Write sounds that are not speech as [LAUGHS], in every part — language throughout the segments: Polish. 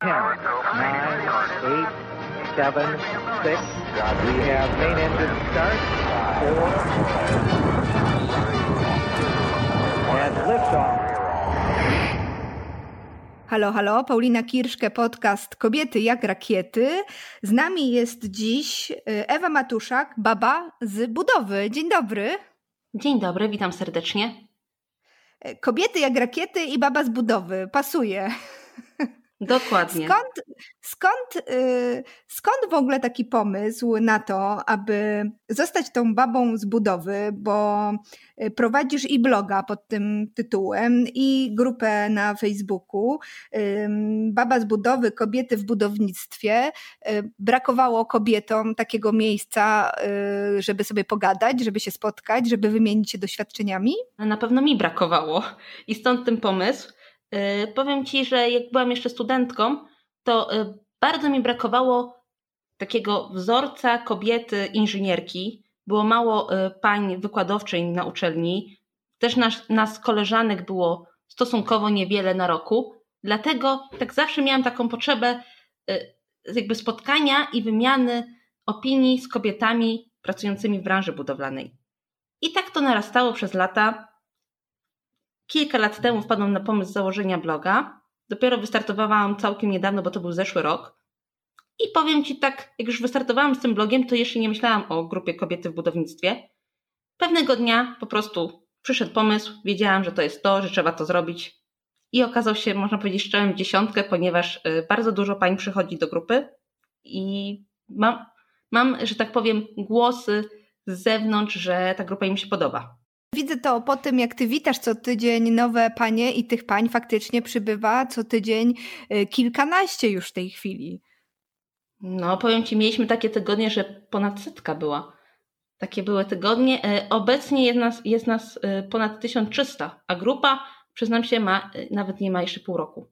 Ten, nine, eight, seven, six. We have main engine start. Four. And liftoff. Halo, halo, Paulina Kirszke, podcast Kobiety jak rakiety. Z nami jest dziś y, Ewa Matuszak, baba z budowy. Dzień dobry. Dzień dobry, witam serdecznie. Kobiety jak rakiety i baba z budowy. Pasuje. Dokładnie. Skąd, skąd, yy, skąd w ogóle taki pomysł na to, aby zostać tą babą z budowy, bo y, prowadzisz i bloga pod tym tytułem, i grupę na Facebooku. Yy, Baba z budowy, kobiety w budownictwie. Yy, brakowało kobietom takiego miejsca, y, żeby sobie pogadać, żeby się spotkać, żeby wymienić się doświadczeniami? Na pewno mi brakowało i stąd ten pomysł. Y, powiem Ci, że jak byłam jeszcze studentką, to y, bardzo mi brakowało takiego wzorca kobiety inżynierki. Było mało y, pań wykładowczyń na uczelni. Też nas, nas koleżanek było stosunkowo niewiele na roku. Dlatego tak zawsze miałam taką potrzebę jakby spotkania i wymiany opinii z kobietami pracującymi w branży budowlanej. I tak to narastało przez lata. Kilka lat temu wpadłam na pomysł założenia bloga. Dopiero wystartowałam całkiem niedawno, bo to był zeszły rok. I powiem Ci tak, jak już wystartowałam z tym blogiem, to jeszcze nie myślałam o grupie kobiety w budownictwie. Pewnego dnia po prostu przyszedł pomysł, wiedziałam, że to jest to, że trzeba to zrobić. I okazał się, można powiedzieć, szczałem dziesiątkę, ponieważ y, bardzo dużo pań przychodzi do grupy i mam, mam, że tak powiem, głosy z zewnątrz, że ta grupa im się podoba. Widzę to po tym, jak ty witasz co tydzień nowe panie i tych pań faktycznie przybywa co tydzień y, kilkanaście już w tej chwili. No, powiem ci, mieliśmy takie tygodnie, że ponad setka była. Takie były tygodnie. E, obecnie jest nas, jest nas e, ponad 1300, a grupa, przyznam się, ma, nawet nie ma jeszcze pół roku.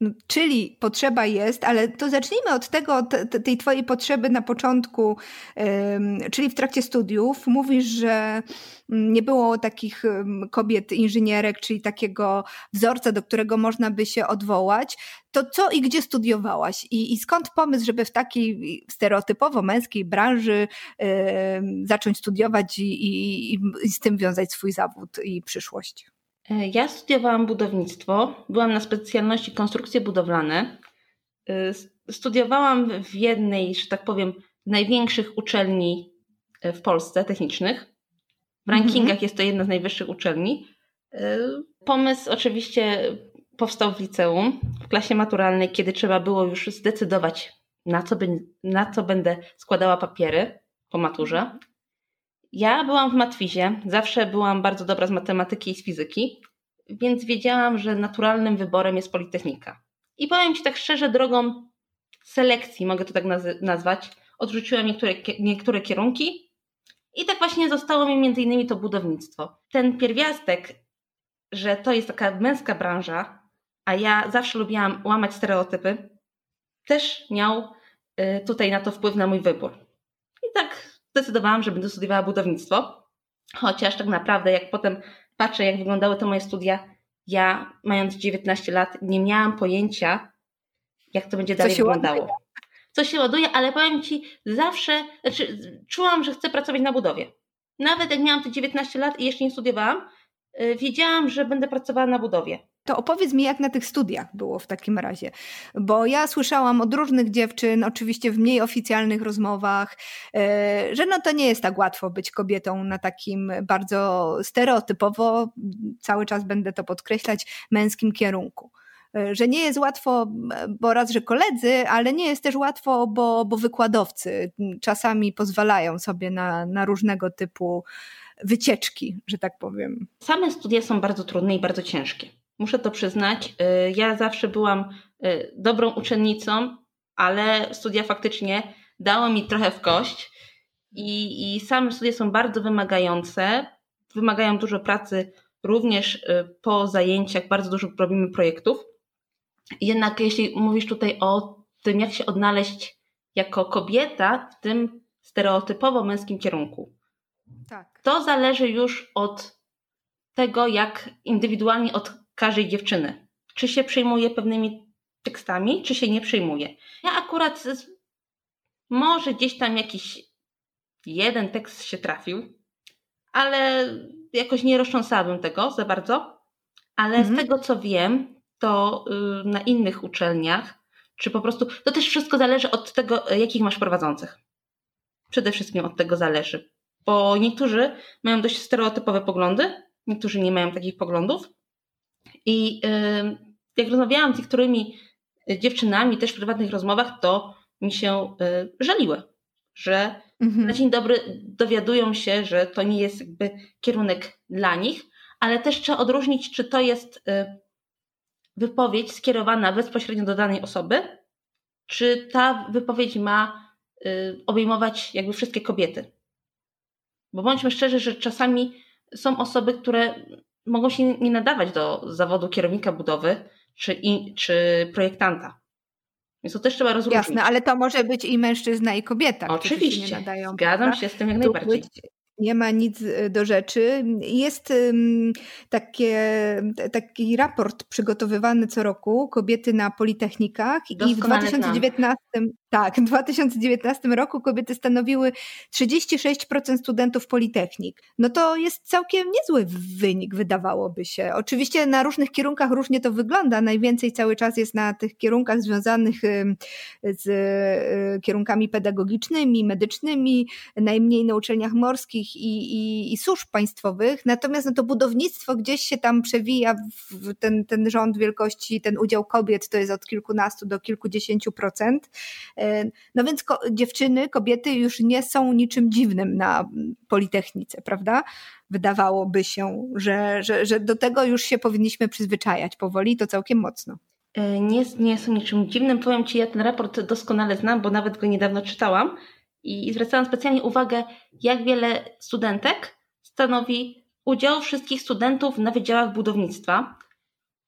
No, czyli potrzeba jest, ale to zacznijmy od tego, od tej twojej potrzeby na początku, czyli w trakcie studiów. Mówisz, że mm, nie było takich kobiet inżynierek, czyli takiego wzorca, do którego można by się odwołać. To co i gdzie studiowałaś? I, i skąd pomysł, żeby w takiej stereotypowo męskiej branży zacząć studiować i, i, i z tym wiązać swój zawód i przyszłość? E, ja studiowałam budownictwo, byłam na specjalności konstrukcje budowlane. E, studiowałam w jednej, że tak powiem, największych uczelni e, w Polsce technicznych. W mhm. rankingach jest to jedna z najwyższych uczelni. Pomysł oczywiście powstał w liceum, w klasie maturalnej, kiedy trzeba było już zdecydować, na co, by, na co będę składała papiery po maturze. Ja byłam w matwizie, zawsze byłam bardzo dobra z matematyki i z fizyki, więc wiedziałam, że naturalnym wyborem jest Politechnika. I powiem Ci tak szczerze, drogą selekcji, mogę to tak nazwać, odrzuciłam niektóre, niektóre kierunki i tak właśnie zostało mi między innymi to budownictwo. Ten pierwiastek, że to jest taka męska branża, a ja zawsze lubiłam łamać stereotypy, też miał y, tutaj na to wpływ na mój wybór. I tak zdecydowałam, że będę studiowała budownictwo. Chociaż tak naprawdę, jak potem patrzę, jak wyglądały te moje studia, ja, mając 19 lat, nie miałam pojęcia, jak to będzie dalej wyglądało. Ładuje. Co się ładuje, ale powiem Ci, zawsze, znaczy, czułam, że chcę pracować na budowie. Nawet jak miałam te 19 lat i jeszcze nie studiowałam, yy, wiedziałam, że będę pracowała na budowie. To opowiedz mi, jak na tych studiach było w takim razie. Bo ja słyszałam od różnych dziewczyn, oczywiście w mniej oficjalnych rozmowach, e, że no to nie jest tak łatwo być kobietą na takim bardzo stereotypowo, cały czas będę to podkreślać, męskim kierunku e, że nie jest łatwo, bo raz, że koledzy, ale nie jest też łatwo, bo, bo wykładowcy czasami pozwalają sobie na, na różnego typu wycieczki, że tak powiem. Same studia są bardzo trudne i bardzo ciężkie. Muszę to przyznać. Y, ja zawsze byłam y, dobrą uczennicą, ale studia faktycznie dały mi trochę w kość i, i same studia są bardzo wymagające. Wymagają dużo pracy również y, po zajęciach, bardzo dużo robimy projektów. Jednak jeśli mówisz tutaj o tym, jak się odnaleźć jako kobieta w tym stereotypowo męskim kierunku, tak. to zależy już od tego, jak indywidualnie od każdej dziewczyny. Czy się przejmuje pewnymi tekstami, czy się nie przejmuje. Ja akurat może gdzieś tam jakiś jeden tekst się trafił, ale jakoś nie roztrząsałabym tego za bardzo. Ale mhm. z tego co wiem, to y, na innych uczelniach, czy po prostu, to też wszystko zależy od tego, jakich masz prowadzących. Przede wszystkim od tego zależy. Bo niektórzy mają dość stereotypowe poglądy, niektórzy nie mają takich poglądów. I jak rozmawiałam z niektórymi dziewczynami też w prywatnych rozmowach, to mi się y, żaliły, że mhm. na dzień dobry dowiadują się, że to nie jest jakby kierunek dla nich, ale też trzeba odróżnić, czy to jest y, wypowiedź skierowana bezpośrednio do danej osoby, czy ta wypowiedź ma obejmować jakby wszystkie kobiety. Bo bądźmy szczerzy, że czasami są osoby, które mogą się nie nadawać do zawodu kierownika budowy czy, czy projektanta. Więc to też trzeba rozróżnić. Jasne, ale to może być i mężczyzna, i kobieta. Oczywiście, się nie nadają, zgadzam prawda? się z tym jak najbardziej. Być nie ma nic y, do rzeczy. Jest takie, taki raport przygotowywany co roku Kobiety na Politechnikach Doskonale i w 2019 znam. Tak, w 2019 roku kobiety stanowiły 36% studentów Politechnik. No to jest całkiem niezły wynik, wydawałoby się. Oczywiście na różnych kierunkach różnie to wygląda. Najwięcej cały czas jest na tych kierunkach związanych z y, kierunkami pedagogicznymi, medycznymi, najmniej na uczelniach morskich i, i, i służb państwowych. Natomiast no to budownictwo gdzieś się tam przewija w ten, ten rząd wielkości, ten udział kobiet to jest od kilkunastu do kilkudziesięciu procent. E, no więc ko dziewczyny, kobiety już nie są niczym dziwnym na Politechnice, prawda? Wydawałoby się, że, że, że do tego już się powinniśmy przyzwyczajać powoli, to całkiem mocno. E, nie, nie są niczym dziwnym. Powiem Ci, ja ten raport doskonale znam, bo nawet go niedawno czytałam i zwracałam specjalnie uwagę, jak wiele studentek stanowi udział wszystkich studentów na wydziałach budownictwa.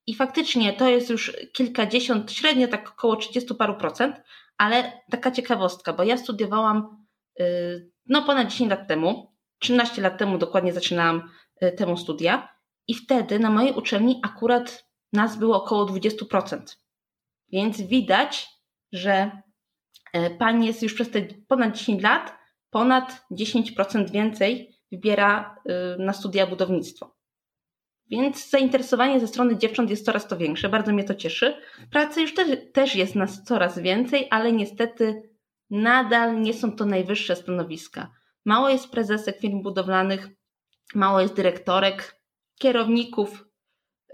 I faktycznie to jest już kilkadziesiąt, średnio tak około 30 paru procent, ale taka ciekawostka, bo ja studiowałam y, no ponad 10 lat temu, 13 lat temu dokładnie zaczynałam y, temu studia i wtedy na mojej uczelni akurat nas było około 20%. Więc widać, że pani jest już przez te ponad 10 lat ponad 10% więcej wybiera na studia budownictwo. Więc zainteresowanie ze strony dziewcząt jest coraz to większe, bardzo mnie to cieszy. Pracy już też, też jest nas coraz więcej, ale niestety nadal nie są to najwyższe stanowiska. Mało jest prezesek firm budowlanych, mało jest dyrektorek, kierowników,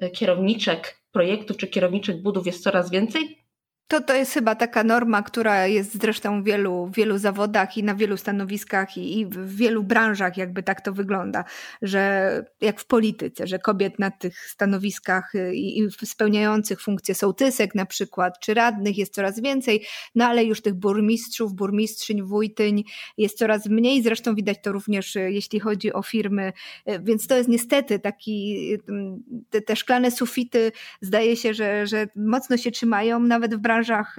e, kierowniczek projektów czy kierowniczek budów jest coraz więcej, to, to jest chyba taka norma, która jest zresztą w wielu, wielu zawodach i na wielu stanowiskach i, i, w wielu branżach jakby tak to wygląda, że jak w polityce, że kobiet na tych stanowiskach i, i spełniających funkcję sołtysek na przykład, czy radnych jest coraz więcej, no ale już tych burmistrzów, burmistrzyń, wójtyń jest coraz mniej, zresztą widać to również jeśli chodzi o firmy, więc to jest niestety taki, te, te szklane sufity zdaje się, że, że mocno się trzymają nawet w branżach branżach,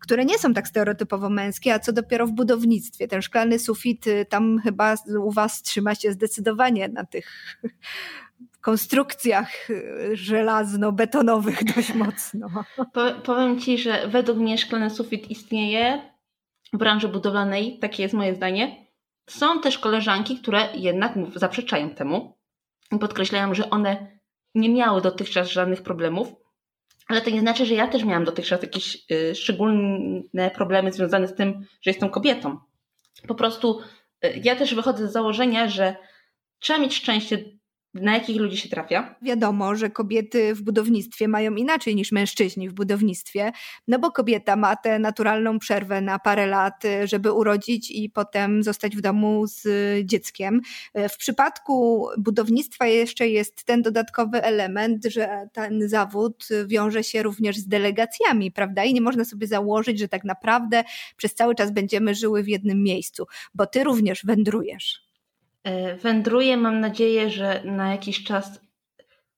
które nie są tak stereotypowo męskie, a co dopiero w budownictwie. Ten szklany sufit y, tam chyba u Was trzyma się zdecydowanie na tych [LAUGHS] konstrukcjach y, żelazno-betonowych [LAUGHS] dość mocno. Powiem Ci, że według mnie szklany sufit istnieje w branży budowlanej, takie jest moje zdanie. Są też koleżanki, które jednak zaprzeczają temu i podkreślają, że one nie miały dotychczas żadnych problemów ale to nie znaczy, że ja też miałam dotychczas jakieś y, szczególne problemy związane z tym, że jestem kobietą. Po prostu y, ja też wychodzę z założenia, że trzeba mieć szczęście na jakich ludzi się trafia? Wiadomo, że kobiety w budownictwie mają inaczej niż mężczyźni w budownictwie, no bo kobieta ma tę naturalną przerwę na parę lat, żeby urodzić i potem zostać w domu z dzieckiem. W przypadku budownictwa jeszcze jest ten dodatkowy element, że ten zawód wiąże się również z delegacjami, prawda? I nie można sobie założyć, że tak naprawdę przez cały czas będziemy żyły w jednym miejscu, bo ty również wędrujesz. E, wędruję. Mam nadzieję, że na jakiś czas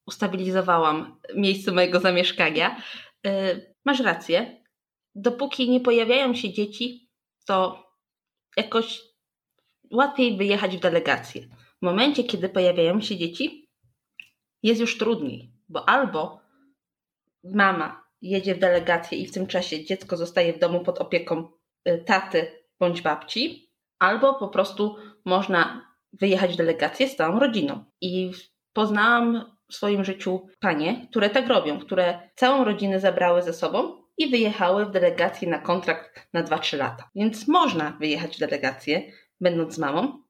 ustabilizowałam miejsce mojego zamieszkania. E, masz rację. Dopóki nie pojawiają się dzieci, to jakoś łatwiej wyjechać w delegację. W momencie, kiedy pojawiają się dzieci, jest już trudniej, bo albo mama jedzie w delegację i w tym czasie dziecko zostaje w domu pod opieką y, taty bądź babci, albo po prostu można wyjechać w delegację z całą rodziną. I poznałam w swoim życiu panie, które tak robią, które całą rodzinę zabrały ze sobą i wyjechały w delegację na kontrakt na 2-3 lata. Więc można wyjechać w delegację, będąc mamą,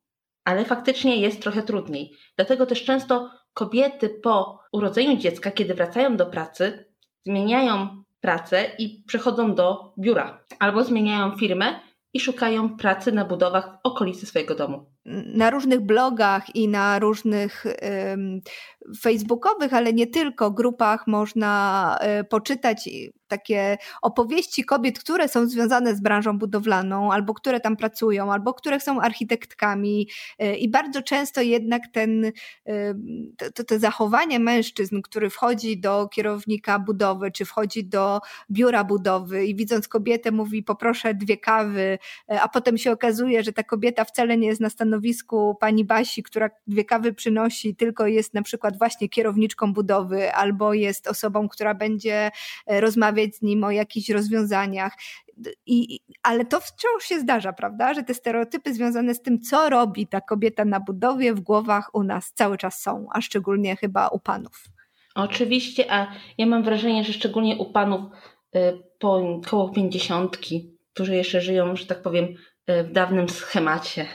ale faktycznie jest trochę trudniej. Dlatego też często kobiety po urodzeniu dziecka, kiedy wracają do pracy, zmieniają pracę i przechodzą do biura albo zmieniają firmę i szukają pracy na budowach w okolicy swojego domu. Na różnych blogach i na różnych facebookowych, ale nie tylko grupach można um, poczytać takie opowieści kobiet, które są związane z branżą budowlaną, albo które tam pracują, albo które są architektkami. E, I bardzo często jednak ten, to, to zachowanie mężczyzn, który wchodzi do kierownika budowy, czy wchodzi do biura budowy i widząc kobietę mówi poproszę dwie kawy, e, a potem się okazuje, że ta kobieta wcale nie jest na stanowisku pani Basi, która dwie kawy przynosi, tylko jest na przykład właśnie kierowniczką budowy, albo jest osobą, która będzie e, rozmawiać z nim o jakichś rozwiązaniach. I, ale to wciąż się zdarza, prawda? Że te stereotypy związane z tym, co robi ta kobieta na budowie, w głowach u nas cały czas są, a szczególnie chyba u panów. Oczywiście, a ja mam wrażenie, że szczególnie u panów y, po koło pięćdziesiątki, którzy jeszcze żyją, że tak powiem, y, w dawnym schemacie.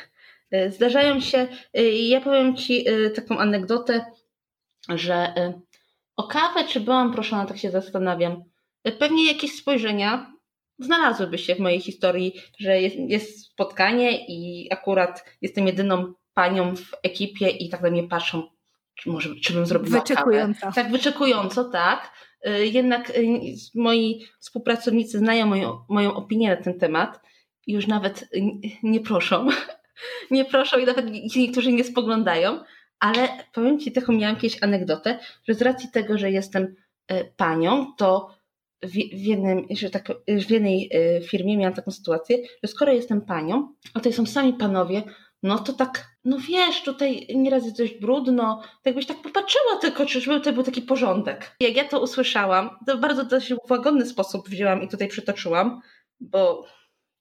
Y, zdarzają się, ja powiem Ci taką anegdotę, że o kawę czy byłam proszona, tak się zastanawiam, pewnie jakieś spojrzenia znalazłyby się w mojej historii, że jest, jest spotkanie i akurat jestem jedyną panią w ekipie i tak na mnie patrzą, czy może czy bym zrobiła Wyczekująco. Kawę. Tak, wyczekująco, tak. Jednak moi współpracownicy znają moją, moją opinię na ten temat i już nawet nie proszą. [LAUGHS] Nie proszą i nawet niektórzy nie spoglądają, ale powiem Ci taką miałam jakieś anegdotę, że z racji tego, że jestem y, panią, to w, jednym, że tak, w jednej e, firmie miałam taką sytuację, że skoro jestem panią, a tutaj są sami panowie, no to tak, no wiesz, tutaj nieraz jest dość brudno, tak jakbyś tak popatrzyła tylko, czy żeby to był taki porządek. Jak ja to usłyszałam, to bardzo dość łagodny sposób wzięłam i tutaj przytoczyłam, bo,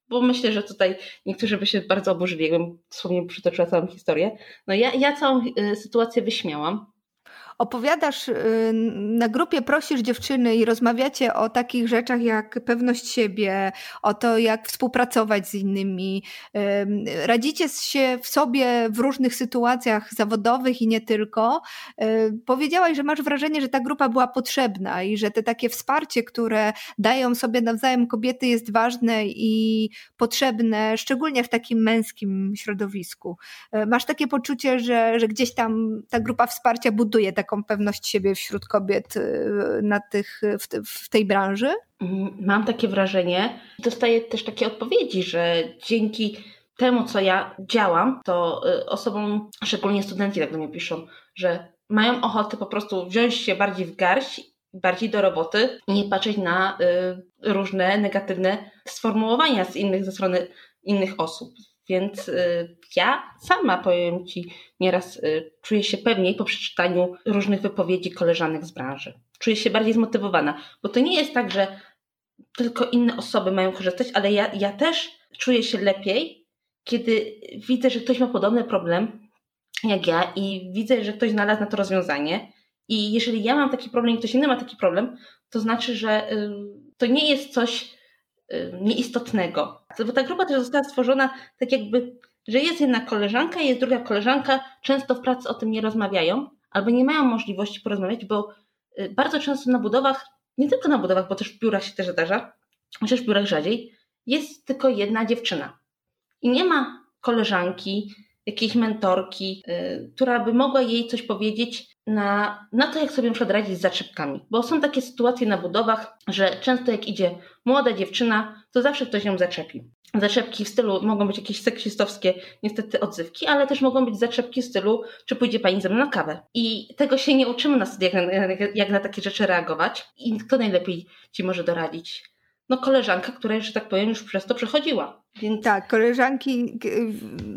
bo myślę, że tutaj niektórzy by się bardzo oburzyli, jakbym dosłownie przytoczyła całą historię. No ja, ja całą y, sytuację wyśmiałam, opowiadasz y, na grupie, prosisz dziewczyny i rozmawiacie o takich rzeczach jak pewność siebie, o to, jak współpracować z innymi. Radzicie się w sobie w różnych sytuacjach zawodowych i nie tylko. Y, powiedziałaś, że masz wrażenie, że ta grupa była potrzebna i że te takie wsparcie, które dają sobie nawzajem kobiety, jest ważne i potrzebne, szczególnie w takim męskim środowisku. Y, masz takie poczucie, że, że gdzieś tam ta grupa wsparcia buduje tak taką pewność siebie wśród kobiet y, na tych, w, w tej branży? Mm, mam takie wrażenie. Dostaję też takie odpowiedzi, że dzięki temu, co ja działam, to y, osobom, szczególnie studenci tak do mnie piszą, że mają ochotę po prostu wziąć się bardziej w garść, bardziej do roboty i nie patrzeć na y, różne negatywne sformułowania z innych, ze strony innych osób. Więc y, ja sama, powiem Ci, nieraz y, czuję się pewniej po przeczytaniu różnych wypowiedzi koleżanek z branży. Czuję się bardziej zmotywowana, bo to nie jest tak, że tylko inne osoby mają korzystać, ale ja, ja też czuję się lepiej, kiedy widzę, że ktoś ma podobny problem jak ja i widzę, że ktoś znalazł na to rozwiązanie. I jeżeli ja mam taki problem i ktoś inny ma taki problem, to znaczy, że y, to nie jest coś nieistotnego. Bo ta grupa też została stworzona tak jakby, że jest jedna koleżanka jest druga koleżanka, często w pracy o tym nie rozmawiają, albo nie mają możliwości porozmawiać, bo y, bardzo często na budowach, nie tylko na budowach, bo też w biurach się też zdarza, chociaż w biurach rzadziej, jest tylko jedna dziewczyna. I nie ma koleżanki, jakiejś mentorki, yy, która by mogła jej coś powiedzieć na, na to, jak sobie muszę radzić z zaczepkami. Bo są takie sytuacje na budowach, że często jak idzie młoda dziewczyna, to zawsze ktoś ją zaczepi. Zaczepki w stylu mogą być jakieś seksistowskie, niestety odzywki, ale też mogą być zaczepki w stylu, czy pójdzie pani ze mną na kawę. I tego się nie uczymy na studiach, jak, jak na takie rzeczy reagować. I kto najlepiej ci może doradzić? No koleżanka, która, że tak powiem, już przez to przechodziła. Tak, koleżanki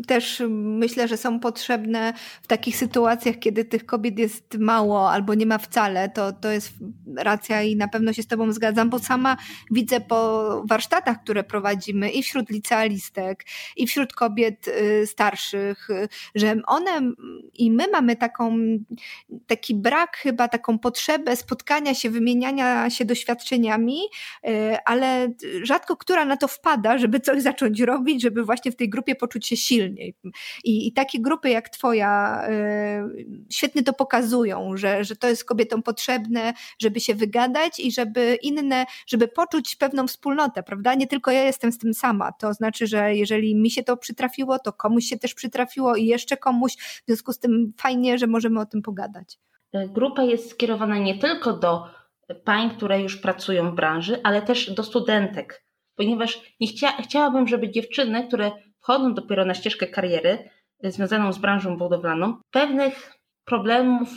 też myślę, że są potrzebne w takich sytuacjach, kiedy tych kobiet jest mało albo nie ma wcale. To, to jest racja i na pewno się z Tobą zgadzam, bo sama widzę po warsztatach, które prowadzimy i wśród licealistek, i wśród kobiet y, starszych, że one i my mamy taką, taki brak, chyba taką potrzebę spotkania się, wymieniania się doświadczeniami, y, ale rzadko która na to wpada, żeby coś zacząć zacząć robić, żeby właśnie w tej grupie poczuć się silniej. I, i takie grupy jak Twoja y, świetnie to pokazują, że, że to jest kobietom potrzebne, żeby się wygadać i żeby inne, żeby poczuć pewną wspólnotę, prawda? Nie tylko ja jestem z tym sama. To znaczy, że jeżeli mi się to przytrafiło, to komuś się też przytrafiło i jeszcze komuś. W związku z tym fajnie, że możemy o tym pogadać. Grupa jest skierowana nie tylko do pań, które już pracują w branży, ale też do studentek ponieważ nie chcia, chciałabym, żeby dziewczyny, które wchodzą dopiero na ścieżkę kariery e, związaną z branżą budowlaną, pewnych problemów,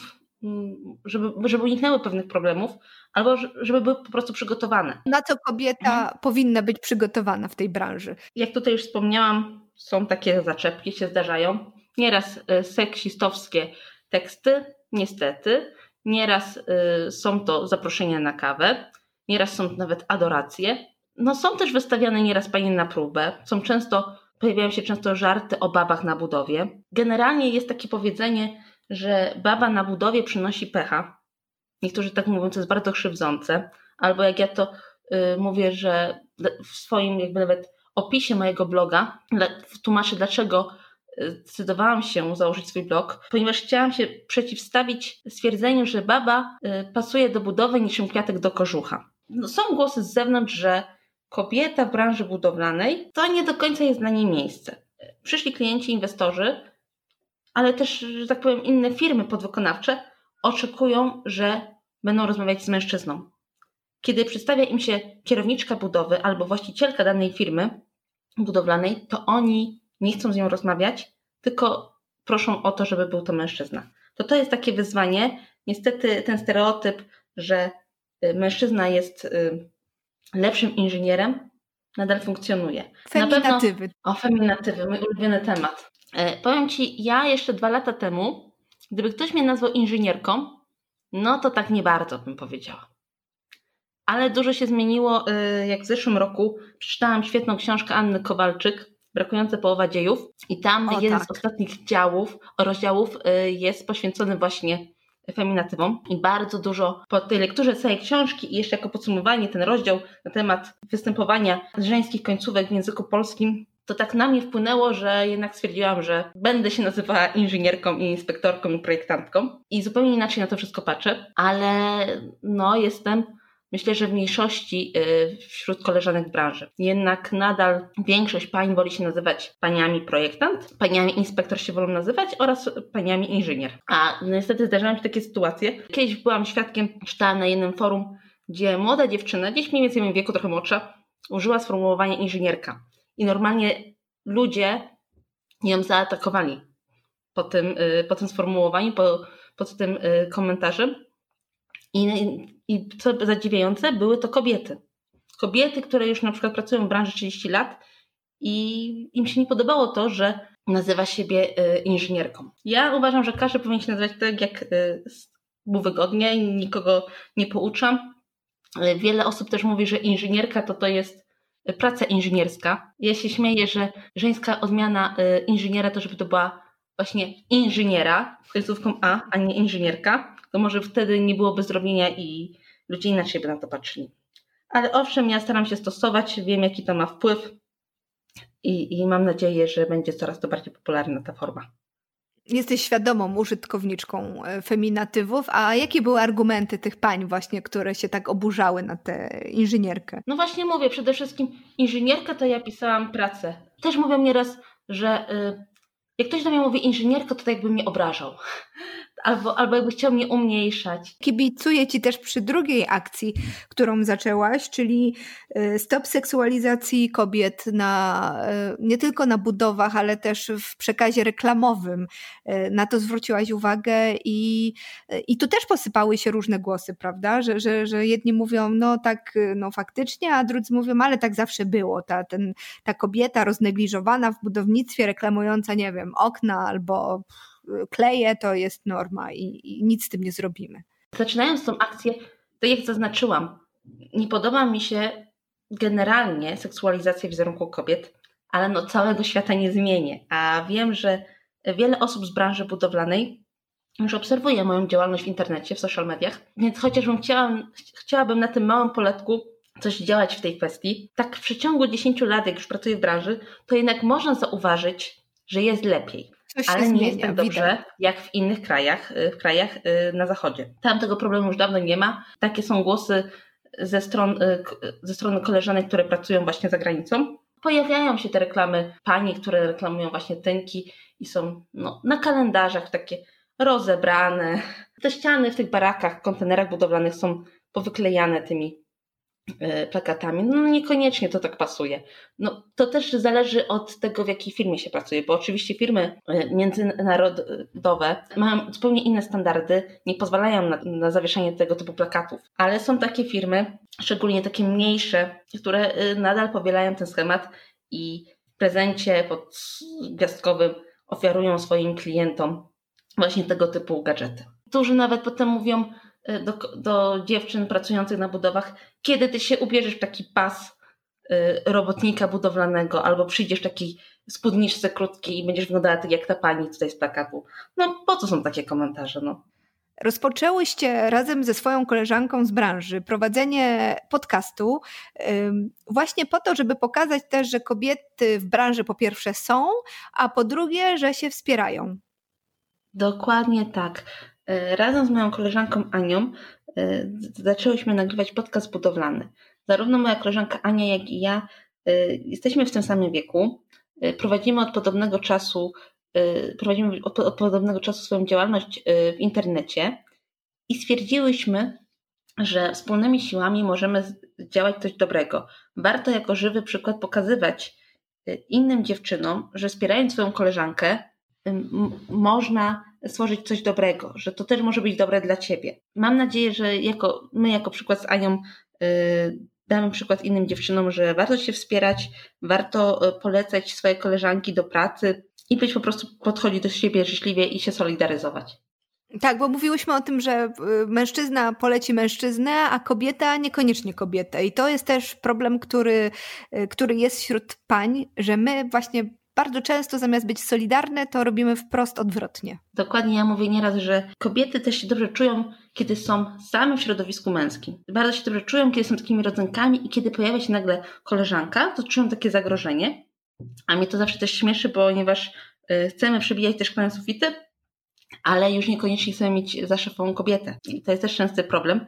mm, żeby, żeby uniknęły pewnych problemów, albo żeby były po prostu przygotowane. Na co kobieta mhm. powinna być przygotowana w tej branży? Jak tutaj już wspomniałam, są takie zaczepki, się zdarzają. Nieraz e, seksistowskie teksty, niestety. Nieraz e, są to zaproszenia na kawę, nieraz są nawet adoracje. No są też wystawiane nieraz panie na próbę. Są często, pojawiają się często żarty o babach na budowie. Generalnie jest takie powiedzenie, że baba na budowie przynosi pecha. Niektórzy tak mówią, co jest bardzo krzywdzące. Albo jak ja to y, mówię, że w swoim jakby nawet opisie mojego bloga tłumaczę, dlaczego y, zdecydowałam się założyć swój blog, ponieważ chciałam się przeciwstawić stwierdzeniu, że baba y, pasuje do budowy niczym kwiatek do kożucha. No, są głosy z zewnątrz, że kobieta w branży budowlanej, to nie do końca jest na niej miejsce. Przyszli klienci, inwestorzy, ale też, że tak powiem, inne firmy podwykonawcze oczekują, że będą rozmawiać z mężczyzną. Kiedy przedstawia im się kierowniczka budowy albo właścicielka danej firmy budowlanej, to oni nie chcą z nią rozmawiać, tylko proszą o to, żeby był to mężczyzna. To to jest takie wyzwanie. Niestety ten stereotyp, że y, mężczyzna jest y, lepszym inżynierem nadal funkcjonuje. Feminatywy. Pewno, o, feminatywy, mój ulubiony temat. E, powiem Ci, ja jeszcze dwa lata temu, gdyby ktoś mnie nazwał inżynierką, no to tak nie bardzo bym powiedziała. Ale dużo się zmieniło, e, jak w zeszłym roku przeczytałam świetną książkę Anny Kowalczyk, Brakujące połowa dziejów i tam o, jeden tak. z ostatnich działów, rozdziałów e, jest poświęcony właśnie feminatywą i bardzo dużo po tej lekturze całej książki i jeszcze jako podsumowanie ten rozdział na temat występowania żeńskich końcówek w języku polskim to tak na mnie wpłynęło, że jednak stwierdziłam, że będę się nazywała inżynierką i inspektorką i projektantką. I zupełnie inaczej na to wszystko patrzę, ale no jestem myślę, że w mniejszości y, wśród koleżanek branży. Jednak nadal większość pań woli się nazywać paniami projektant, paniami inspektor się wolą nazywać oraz paniami inżynier. A niestety zdarzają się takie sytuacje. Kiedyś byłam świadkiem, czytałam na jednym forum, gdzie młoda dziewczyna, gdzieś mniej więcej w wieku, trochę młodsza, użyła sformułowania inżynierka. I normalnie ludzie ją zaatakowali po tym, y, po tym sformułowaniu, po, pod tym y, komentarzem. I, I co zadziwiające, były to kobiety. Kobiety, które już na przykład pracują w branży 30 lat i im się nie podobało to, że nazywa siebie y, inżynierką. Ja uważam, że każdy powinien się nazywać tak, jak y, mu wygodnie, nikogo nie pouczam. Y, wiele osób też mówi, że inżynierka to to jest praca inżynierska. Ja się śmieję, że żeńska odmiana inżyniera to, żeby to była właśnie inżyniera, końcówką A, a nie inżynierka to może wtedy nie byłoby zrobienia i ludzie inaczej by na to patrzyli. Ale owszem, ja staram się stosować, wiem jaki to ma wpływ i, i mam nadzieję, że będzie coraz to bardziej popularna ta forma. Jesteś świadomą użytkowniczką e, feminatywów, a jakie były argumenty tych pań właśnie, które się tak oburzały na tę inżynierkę? No właśnie mówię, przede wszystkim inżynierka to ja pisałam pracę. Też mówią nieraz, że y, jak ktoś do mnie mówi inżynierka, to tak jakby mnie obrażał albo, albo jakby chciał mnie umniejszać. Kibicuję ci też przy drugiej akcji, którą zaczęłaś, czyli y, stop seksualizacji kobiet na, y, nie tylko na budowach, ale też w przekazie reklamowym. Y, na to zwróciłaś uwagę i, i tu też posypały się różne głosy, prawda? Że, że, że jedni mówią, no tak, no faktycznie, a drudzy mówią, ale tak zawsze było. Ta, ten, ta kobieta roznegliżowana w budownictwie, reklamująca, nie wiem, okna albo kleje, to jest norma i, i nic z tym nie zrobimy. Zaczynając tą akcję, tak jak zaznaczyłam, nie podoba mi się generalnie seksualizacja wizerunku kobiet, ale no całego świata nie zmienię. A wiem, że wiele osób z branży budowlanej już obserwuje moją działalność w internecie, w social mediach, więc chociażbym chciała, chciałabym na tym małym poletku coś działać w tej kwestii, tak w przeciągu 10 lat, jak już pracuję w branży, to jednak można zauważyć, że jest lepiej. Coś ale nie jest tak dobrze widać. jak w innych krajach, y, w krajach y, na zachodzie. Tam tego problemu już dawno nie ma. Takie są głosy ze, stron, y, ze strony koleżanek, które pracują właśnie za granicą. Pojawiają się te reklamy pani, które reklamują właśnie tynki i są no, na kalendarzach takie rozebrane. Te ściany w tych barakach, kontenerach budowlanych są powyklejane tymi plakatami. No niekoniecznie to tak pasuje. No, to też zależy od tego, w jakiej firmie się pracuje, bo oczywiście firmy e, międzynarodowe mają zupełnie inne standardy, nie pozwalają na, na zawieszanie tego typu plakatów, ale są takie firmy, szczególnie takie mniejsze, które e, nadal powielają ten schemat i w prezencie pod gwiazdkowym ofiarują swoim klientom właśnie tego typu gadżety. Którzy nawet potem mówią, E, do, do dziewczyn pracujących na budowach, kiedy ty się ubierzesz w taki pas e, robotnika budowlanego, albo przyjdziesz w takiej spódniczce krótkiej i będziesz wyglądała tak jak ta pani tutaj z plakatu. No po co są takie komentarze, no? Rozpoczęłyście razem ze swoją koleżanką z branży prowadzenie podcastu właśnie po to, żeby pokazać też, że kobiety w branży po pierwsze są, a po drugie, że się wspierają. Dokładnie tak. E, razem z moją koleżanką Anią e, zaczęłyśmy nagrywać podcast budowlany. Zarówno moja koleżanka Ania, jak i ja e, jesteśmy w tym samym wieku. Prowadzimy od podobnego czasu, prowadzimy od, od podobnego czasu swoją działalność w internecie i stwierdziłyśmy, że wspólnymi siłami możemy działać coś dobrego. Warto jako żywy przykład pokazywać innym dziewczynom, że wspierając swoją koleżankę, można stworzyć coś dobrego, że to też może być dobre dla ciebie. Mam nadzieję, że jako, my jako przykład z Anią yy, damy przykład innym dziewczynom, że warto się wspierać, warto y, polecać swoje koleżanki do pracy i być po prostu podchodzić do siebie życzliwie i się solidaryzować. Tak, bo mówiłyśmy o tym, że y, mężczyzna poleci mężczyznę, a kobieta niekoniecznie kobietę. I to jest też problem, który, y, który jest wśród pań, że my właśnie bardzo często zamiast być solidarne, to robimy wprost odwrotnie. Dokładnie, ja mówię nieraz, że kobiety też się dobrze czują, kiedy są same w środowisku męskim. Bardzo się dobrze czują, kiedy są takimi rodzynkami i kiedy pojawia się nagle koleżanka, to czują takie zagrożenie. A mnie to zawsze też śmieszy, ponieważ y, chcemy przebijać też kolejne sufity, ale już niekoniecznie chcemy mieć za szefą kobietę. I to jest też częsty problem.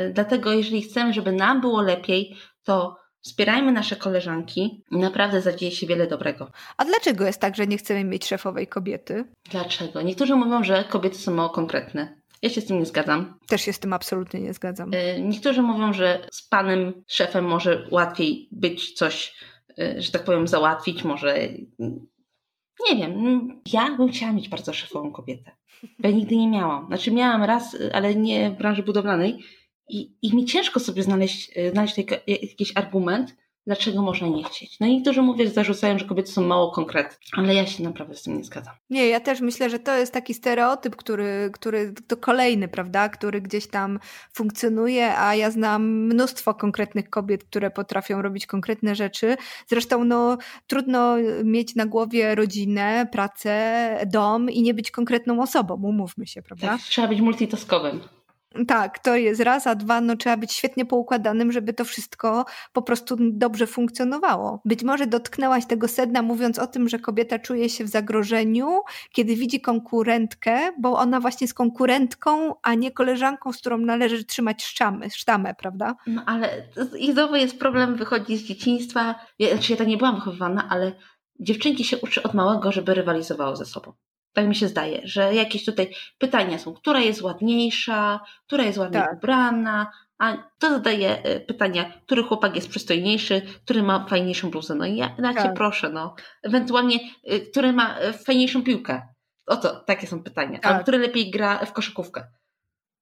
Y, dlatego jeżeli chcemy, żeby nam było lepiej, to Wspierajmy nasze koleżanki i naprawdę zadzieje się wiele dobrego. A dlaczego jest tak, że nie chcemy mieć szefowej kobiety? Dlaczego? Niektórzy mówią, że kobiety są mało konkretne. Ja się z tym nie zgadzam. Też się z tym absolutnie nie zgadzam. Y, niektórzy mówią, że z panem szefem może łatwiej być coś, y, że tak powiem, załatwić, może. Nie wiem. Ja bym chciała mieć bardzo szefową kobietę. Ja nigdy nie miałam. Znaczy miałam raz, ale nie w branży budowlanej i, I mi ciężko sobie znaleźć, e, znaleźć taki, jakiś argument, dlaczego można nie chcieć. No i niektórzy mówią, zarzucają, że kobiety są mało konkretne, ale ja się naprawdę z tym nie zgadzam. Nie, ja też myślę, że to jest taki stereotyp, który, który to kolejny, prawda, który gdzieś tam funkcjonuje, a ja znam mnóstwo konkretnych kobiet, które potrafią robić konkretne rzeczy. Zresztą no, trudno mieć na głowie rodzinę, pracę, dom i nie być konkretną osobą, umówmy się, prawda? Tak, trzeba być multitaskowym. Tak, to jest raz, a dwa, no trzeba być świetnie poukładanym, żeby to wszystko po prostu dobrze funkcjonowało. Być może dotknęłaś tego sedna, mówiąc o tym, że kobieta czuje się w zagrożeniu, kiedy widzi konkurentkę, bo ona właśnie jest konkurentką, a nie koleżanką, z którą należy trzymać sztamę, sztamę prawda? No ale i znowu jest problem, wychodzi z dzieciństwa. Ja, znaczy ja tak nie byłam wychowywana, ale dziewczynki się uczy od małego, żeby rywalizowały ze sobą. Tak mi się zdaje, że jakieś tutaj pytania są, która jest ładniejsza, która jest ładniej tak. ubrana, a to zadaje e, pytania, który chłopak jest przystojniejszy, który ma fajniejszą bluzę. No i ja, ja tak. cię proszę, no. Ewentualnie, e, który ma e, fajniejszą piłkę. Oto, takie są pytania. Tak. Albo który lepiej gra w koszykówkę.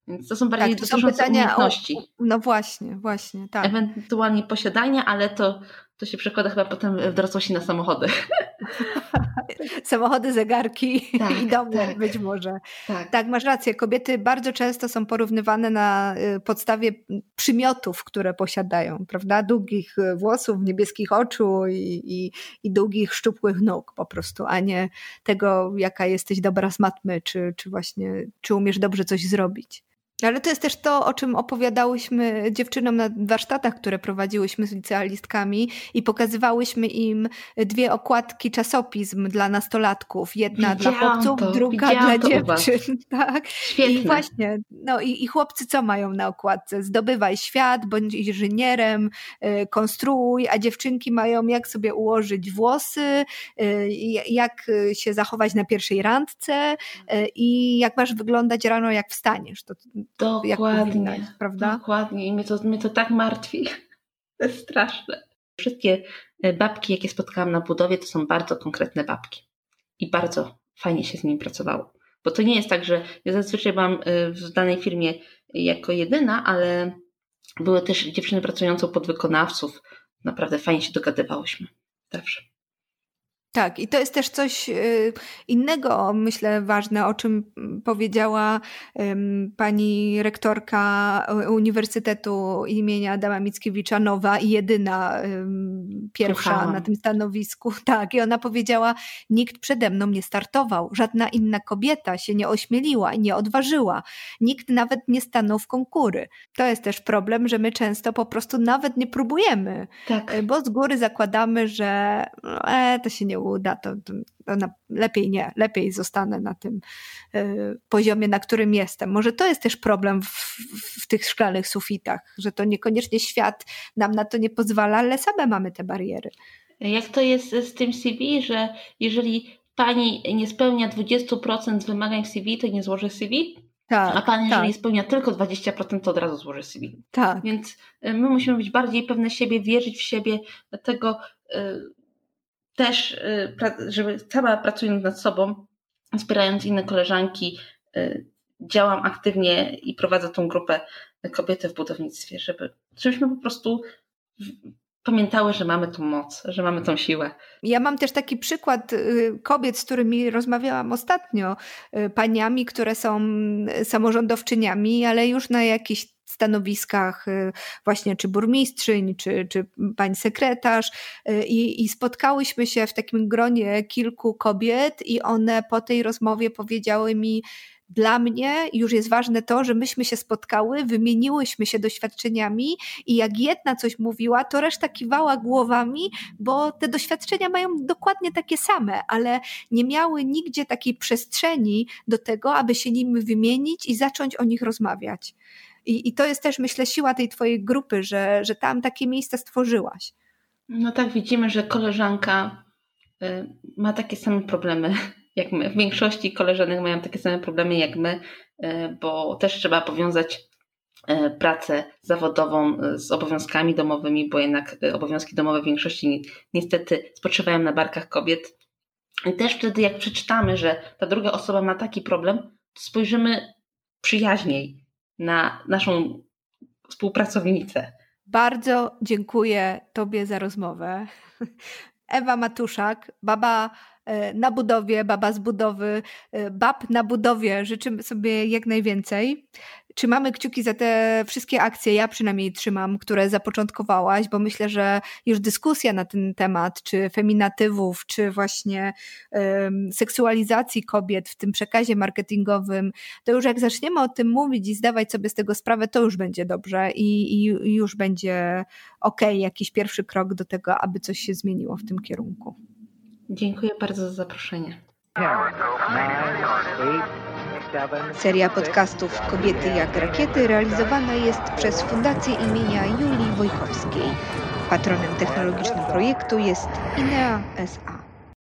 Więc to są bardziej tak, to są pytania umiejętności. O, no właśnie, właśnie, tak. Ewentualnie posiadania, ale to, to się przekłada chyba potem w dorosłości na samochody. [LAUGHS] Samochody, zegarki tak, i domy tak, być może. Tak. tak, masz rację. Kobiety bardzo często są porównywane na y, podstawie przymiotów, które posiadają, prawda? Długich y, włosów, niebieskich oczu i, i, i długich, szczupłych nóg po prostu, a nie tego, jaka jesteś dobra z matmy, czy, czy właśnie, czy umiesz dobrze coś zrobić. Ale to jest też to, o czym opowiadałyśmy dziewczynom na warsztatach, które prowadziłyśmy z licealistkami i pokazywałyśmy im dwie okładki czasopism dla nastolatków. Jedna widziałam dla chłopców, to, druga dla dziewczyn. [LAUGHS] Tak? Świetne. I właśnie, no i, i chłopcy co mają na okładce? Zdobywaj świat, bądź inżynierem, y, konstruuj, a dziewczynki mają jak sobie ułożyć włosy, y, jak się zachować na pierwszej randce y, i jak masz wyglądać rano, jak wstaniesz. To, Dokładnie, prawda? Dokładnie. I mnie to, mnie to tak martwi. [LAUGHS] To jest straszne. Wszystkie e, babki, jakie spotkałam na budowie, to są bardzo konkretne babki. I bardzo fajnie się z nimi pracowało. Bo to nie jest tak, że ja zazwyczaj byłam e, w danej firmie jako jedyna, ale były też dziewczyny pracujące pod wykonawców. Naprawdę fajnie się dogadywałyśmy. Zawsze. Tak, i to jest też coś y, innego, myślę, ważne, o czym powiedziała pani rektorka Uniwersytetu imienia Adama Mickiewicza, nowa i jedyna, pierwsza na tym stanowisku. [LAUGHS] Tak, i ona powiedziała: Nikt przede mną nie startował, żadna inna kobieta się nie ośmieliła i nie odważyła, nikt nawet nie stanął w konkury. To jest też problem, że my często po prostu nawet nie próbujemy, tak. bo z góry zakładamy, że no, e, to się nie uda, to, to, na, lepiej nie, lepiej zostanę na tym y, poziomie, na którym jestem. Może to jest też problem w, w, w tych szklanych sufitach, że to niekoniecznie świat nam na to nie pozwala, ale same mamy te bariery. Jak to jest z tym CV, że jeżeli pani nie spełnia 20% wymagań w CV, to nie złoży CV? Tak, a pan, jeżeli tak. spełnia tylko 20%, to od razu złoży CV. Tak. Więc y, my musimy być bardziej pewne siebie, wierzyć w siebie, dlatego też, y, żeby sama pracując nad sobą, wspierając inne koleżanki, y, działam aktywnie i prowadzę tą grupę kobiety w budownictwie, żeby, żebyśmy po prostu pamiętały, że mamy tą moc, że mamy tą siłę. Ja mam też taki przykład y, kobiet, z którymi rozmawiałam ostatnio, paniami, które są samorządowczyniami, ale już na jakiś stanowiskach y, właśnie czy burmistrzyń, czy, czy pań sekretarz y, i, i spotkałyśmy się w takim gronie kilku kobiet i one po tej rozmowie powiedziały mi, dla mnie już jest ważne to, że myśmy się spotkały, wymieniłyśmy się doświadczeniami i jak jedna coś mówiła, to reszta kiwała głowami, bo te doświadczenia mają dokładnie takie same, ale nie miały nigdzie takiej przestrzeni do tego, aby się nimi wymienić i zacząć o nich rozmawiać. I, I to jest też, myślę, siła tej twojej grupy, że, że tam takie miejsce stworzyłaś. No tak, widzimy, że koleżanka y, ma takie same problemy [LAUGHS] jak my. W większości koleżanek mają takie same problemy jak my, y, bo też trzeba powiązać y, pracę zawodową z obowiązkami domowymi, bo jednak obowiązki domowe w większości niestety spoczywają na barkach kobiet. I też wtedy, jak przeczytamy, że ta druga osoba ma taki problem, to spojrzymy przyjaźniej na naszą współpracownicę. Bardzo dziękuję Tobie za rozmowę. [LAUGHS] Ewa Matuszak, baba na budowie, baba z budowy, e, bab na budowie. Życzymy sobie jak najwięcej. Trzymamy kciuki za te wszystkie akcje, ja przynajmniej trzymam, które zapoczątkowałaś, bo myślę, że już dyskusja na ten temat, czy feminatywów, czy właśnie um, seksualizacji kobiet w tym przekazie marketingowym, to już jak zaczniemy o tym mówić i zdawać sobie z tego sprawę, to już będzie dobrze i, i już będzie ok, jakiś pierwszy krok do tego, aby coś się zmieniło w tym kierunku. Dziękuję bardzo za zaproszenie. Seria podcastów Kobiety jak rakiety realizowana jest przez Fundację imienia Julii Wojkowskiej. Patronem technologicznym projektu jest INEA SA.